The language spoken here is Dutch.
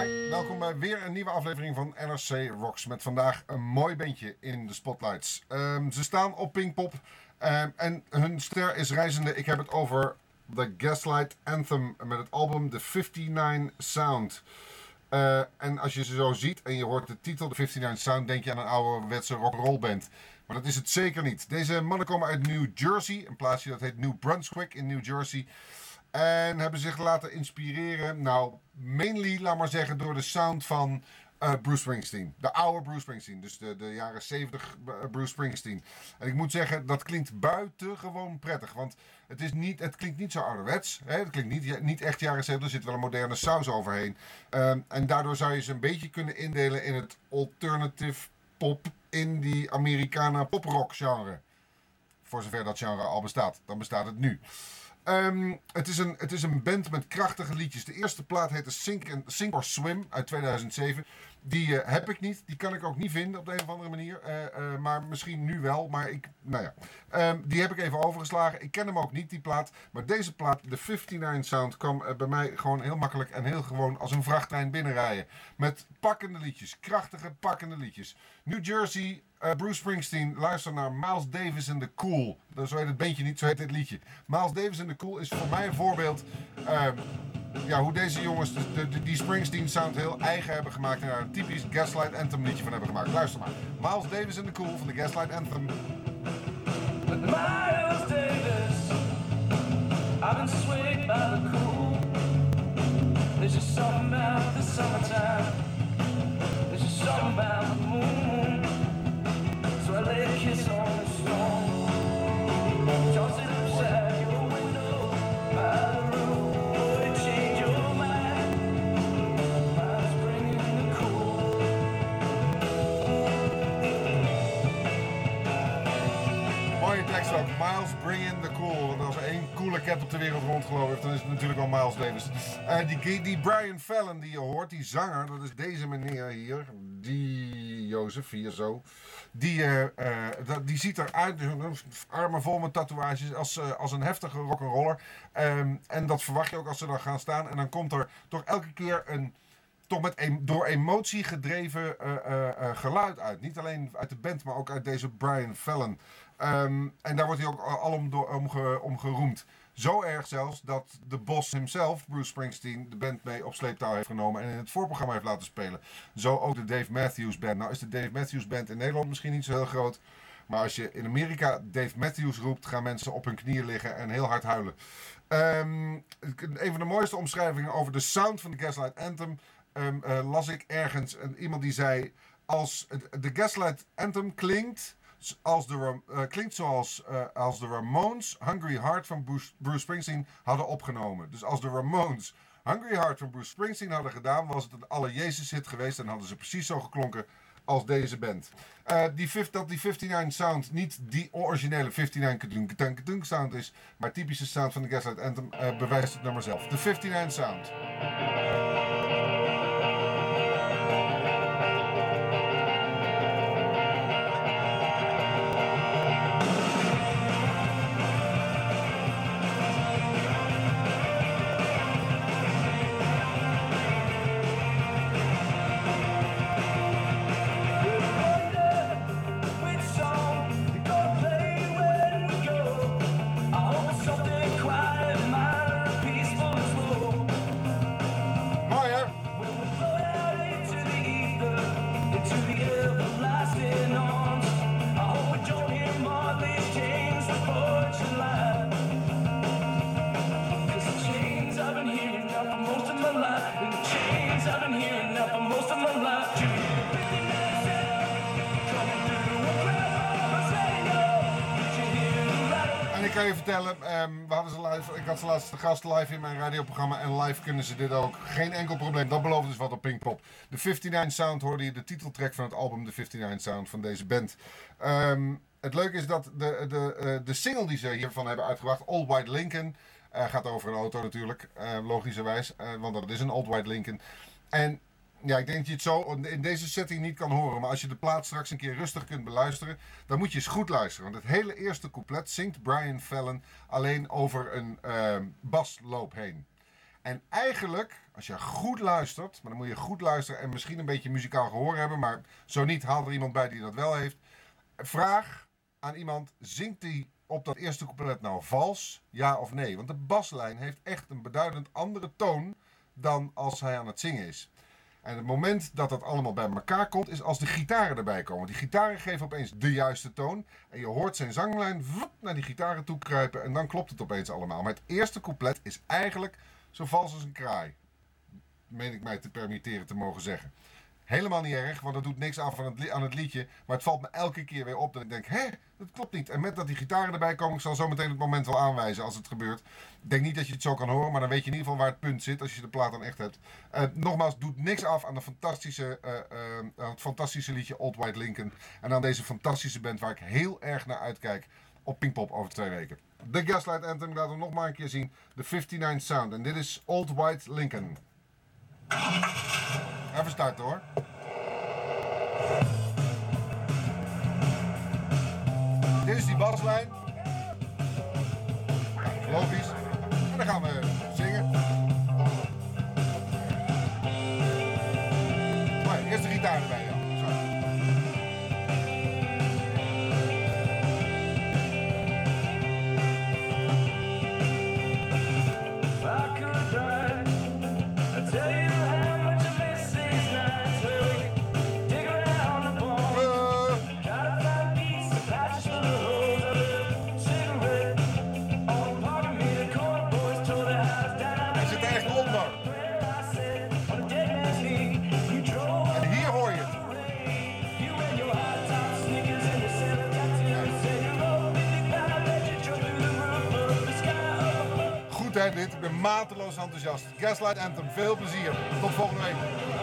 Hi, welkom bij weer een nieuwe aflevering van NRC Rocks. Met vandaag een mooi bandje in de spotlights. Ehm, ze staan op Pinkpop ehm, en hun ster is reizende. Ik heb het over The Gaslight Anthem met het album The 59 Sound. Eh, en als je ze zo ziet en je hoort de titel The 59 Sound, denk je aan een ouderwetse rock'n'roll band. Maar dat is het zeker niet. Deze mannen komen uit New Jersey, een plaatsje dat heet New Brunswick in New Jersey. En hebben zich laten inspireren, nou, mainly, laat maar zeggen, door de sound van uh, Bruce Springsteen. De oude Bruce Springsteen, dus de, de jaren 70 uh, Bruce Springsteen. En ik moet zeggen, dat klinkt buitengewoon prettig. Want het, is niet, het klinkt niet zo ouderwets. Hè? Het klinkt niet, niet echt jaren 70, er zit wel een moderne saus overheen. Um, en daardoor zou je ze een beetje kunnen indelen in het alternative pop, indie, Americana poprock genre. Voor zover dat genre al bestaat. Dan bestaat het nu. Um, het, is een, het is een band met krachtige liedjes. De eerste plaat heette Sink, and, Sink or Swim uit 2007. Die uh, heb ik niet. Die kan ik ook niet vinden op de een of andere manier. Uh, uh, maar misschien nu wel. Maar ik, nou ja. Um, die heb ik even overgeslagen. Ik ken hem ook niet, die plaat. Maar deze plaat, de 59 Sound, kwam bij mij gewoon heel makkelijk en heel gewoon als een vrachttrein binnenrijden. Met pakkende liedjes. Krachtige, pakkende liedjes. New Jersey, uh, Bruce Springsteen, luister naar Miles Davis in the Cool. Zo heet het beentje niet, zo heet dit liedje. Miles Davis in the Cool is voor mij een voorbeeld. Uh, ja, hoe deze jongens de, die Springsteen sound heel eigen hebben gemaakt. En daar een typisch Gaslight Anthem liedje van hebben gemaakt. Luister maar. Miles Davis in the Cool van de Gaslight Anthem. Miles Davis, I've been swayed by the cool. There's just something about the summertime. Miles bring in the cool. Want als er één coole cat op de wereld rondgelopen dan is het natuurlijk wel Miles Davis. Uh, die, Brian Fallon die je hoort, die zanger, dat is deze meneer hier. Die Jozef, hier zo. Die, uh, uh, die ziet eruit, armen vol met tatoeages, als, als een heftige rock'n'roller. Um, en dat verwacht je ook als ze dan gaan staan. En dan komt er toch elke keer een toch met door emotie gedreven uh, uh, uh, geluid uit. Niet alleen uit de band, maar ook uit deze Brian Fallon. Um, en daar wordt hij ook alom door, om, ge, om geroemd. Zo erg zelfs dat de boss himself, Bruce Springsteen, de band mee op sleeptouw heeft genomen en in het voorprogramma heeft laten spelen. Zo ook de Dave Matthews Band. Nou is de Dave Matthews Band in Nederland misschien niet zo heel groot. Maar als je in Amerika Dave Matthews roept, gaan mensen op hun knieën liggen en heel hard huilen. Um, een van de mooiste omschrijvingen over de sound van de Gaslight Anthem um, uh, las ik ergens iemand die zei: Als de Gaslight Anthem klinkt. Als de, uh, klinkt zoals uh, als de Ramones Hungry Heart van Bruce, Springsteen hadden opgenomen. Dus als de Ramones Hungry Heart van Bruce Springsteen hadden gedaan, was het een alle Jezus hit geweest en hadden ze precies zo geklonken als deze band. Die, dat die 59 sound niet die originele 59 kedunk kedunk sound is, maar typische sound van de Gaslight Anthem bewijst het nummer zelf. De 59 sound. Kan je vertellen, we hadden ze live, ik had ze laatste gast live in mijn radioprogramma en live kunnen ze dit ook. Geen enkel probleem, dat belooft dus wat op Pinkpop. De 59 Sound hoorde je de titeltrack van het album, de 59 Sound van deze band. Um, het leuke is dat de, de, uh, de single die ze hiervan hebben uitgebracht, Old White Lincoln, uh, gaat over een auto natuurlijk, uh, logischerwijs, want dat is een Old White Lincoln. En ja, ik denk dat je het zo in deze setting niet kan horen. Maar als je de plaat straks een keer rustig kunt beluisteren, dan moet je eens goed luisteren. Want het hele eerste couplet zingt Brian Fallon alleen over een uh, basloop heen. En eigenlijk, als je goed luistert, maar dan moet je goed luisteren en misschien een beetje muzikaal gehoor hebben, maar zo niet, haal er iemand bij die dat wel heeft. Vraag aan iemand, zingt hij op dat eerste couplet nou vals, ja of nee? Want de baslijn heeft echt een beduidend andere toon dan als hij aan het zingen is. En het moment dat dat allemaal bij elkaar komt, is als de gitaren erbij komen. Die gitaren geven opeens de juiste toon. En je hoort zijn zanglijn naar die gitaren toe kruipen. En dan klopt het opeens allemaal. Maar het eerste couplet is eigenlijk zo vals als een kraai. Meen ik mij te permitteren te mogen zeggen. Helemaal niet erg, want dat doet niks af aan het, aan het liedje. Maar het valt me elke keer weer op dat ik denk, hè, dat klopt niet. En met dat die gitaren erbij komen, ik zal zo meteen het moment wel aanwijzen als het gebeurt. Ik denk niet dat je het zo kan horen, maar dan weet je in ieder geval waar het punt zit als je de plaat dan echt hebt. Eh, nogmaals, doet niks af aan, de fantastische, eh, eh, het fantastische liedje Old White Lincoln. En aan deze fantastische band waar ik heel erg naar uitkijk op Pinkpop over twee weken. De Gaslight Anthem, laat hem nog maar een keer zien. De 59 Sound. En dit is Old White Lincoln. Even starten hoor. Dit is die baslijn. Logisch. En dan gaan we dit. Ik ben mateloos enthousiast. Gaslight Anthem, veel plezier. Tot volgende week.